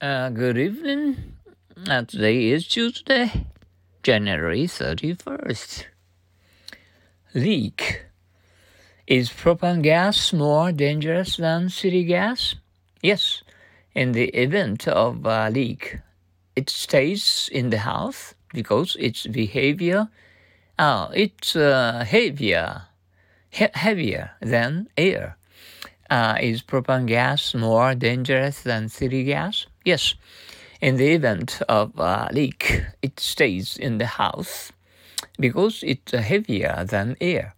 Uh, good evening. Uh, today is Tuesday, January 31st. Leak. Is propane gas more dangerous than city gas? Yes. In the event of a leak, it stays in the house because its behavior, uh, it's uh, heavier, he- heavier than air. Uh, is propane gas more dangerous than city gas? Yes. In the event of a leak, it stays in the house because it's heavier than air.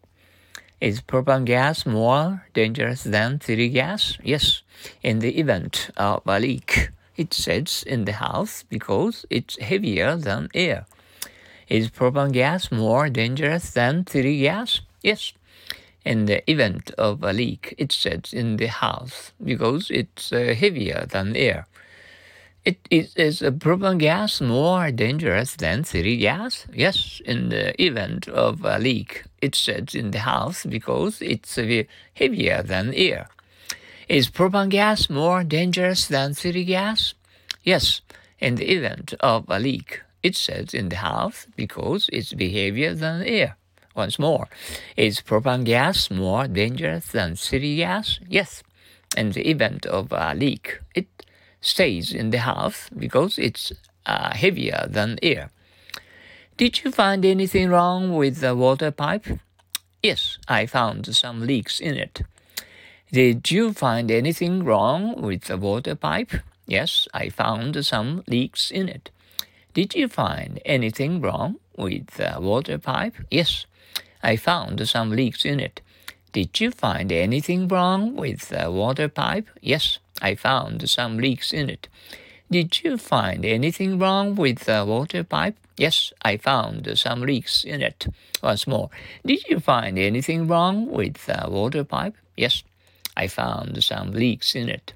Is propane gas more dangerous than city gas? Yes. In the event of a leak, it stays in the house because it's heavier than air. Is propane gas more dangerous than city gas? Yes. In the event of a leak, it sits in the house because it's uh, heavier than air. It is, is a propane gas more dangerous than city gas? Yes, in the event of a leak, it sits in the house because it's heavier than air. Is propane gas more dangerous than city gas? Yes, in the event of a leak, it sits in the house because it's heavier than air. Once more, is propane gas more dangerous than city gas? Yes. In the event of a leak, it stays in the house because it's uh, heavier than air. Did you find anything wrong with the water pipe? Yes, I found some leaks in it. Did you find anything wrong with the water pipe? Yes, I found some leaks in it. Did you find anything wrong with the water pipe? Yes, I found some leaks in it. Did you find anything wrong with the water pipe? Yes, I found some leaks in it. Did you find anything wrong with the water pipe? Yes, I found some leaks in it. Once more, did you find anything wrong with the water pipe? Yes, I found some leaks in it.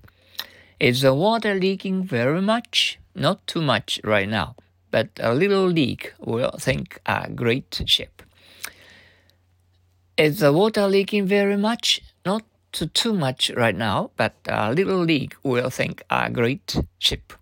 Is the water leaking very much? Not too much right now, but a little leak will sink a great ship. Is the water leaking very much? Not too much right now, but a little leak will think a great ship.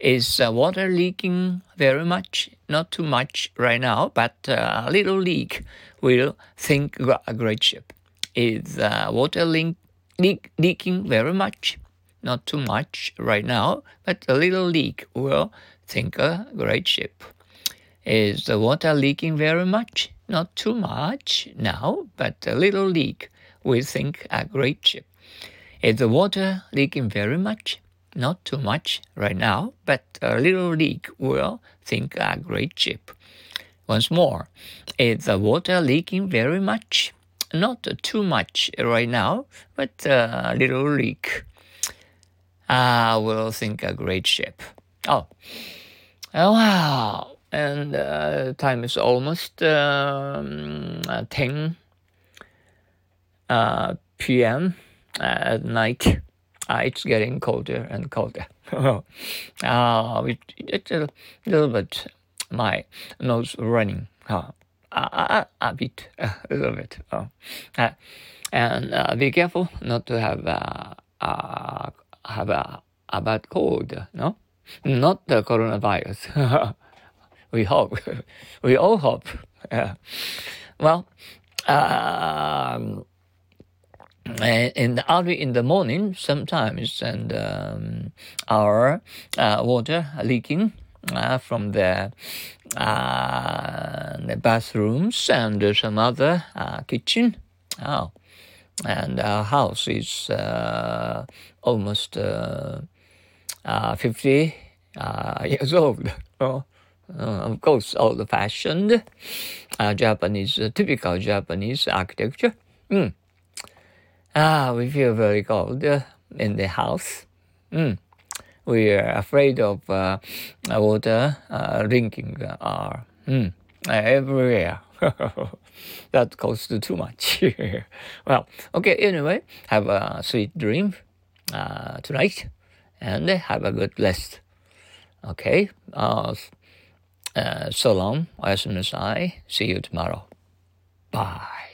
Is the water leaking very much? Not too much right now, but a little leak will think a great ship. Is the water leak, leak, leaking very much? Not too much right now, but a little leak will sink a great ship. Is the water leaking very much? Not too much now, but a little leak will think a great ship. Is the water leaking very much? Not too much right now, but a little leak will think a great ship. Once more, is the water leaking very much? Not too much right now, but a little leak uh, will think a great ship. Oh, oh wow and uh, time is almost um, uh, 10 uh, p.m. at night. Uh, it's getting colder and colder. uh, it, it's a little bit, my nose running uh, a, a, bit, a little bit. Uh, and uh, be careful not to have uh, have a, a bad cold, no? Not the coronavirus we hope. we all hope. Yeah. Well, um, in the early in the morning sometimes, and um, our uh, water leaking uh, from the, uh, the bathrooms and some other uh, kitchen. Oh, and our house is uh, almost uh, 50 years old. Oh of course, old-fashioned uh, Japanese, typical Japanese architecture. Mm. Ah, we feel very cold uh, in the house. Mm. We are afraid of uh, water drinking uh, mm, everywhere. that costs too much. well, okay, anyway, have a sweet dream tonight and have a good rest. Okay, uh, so long, as soon as I See you tomorrow. Bye.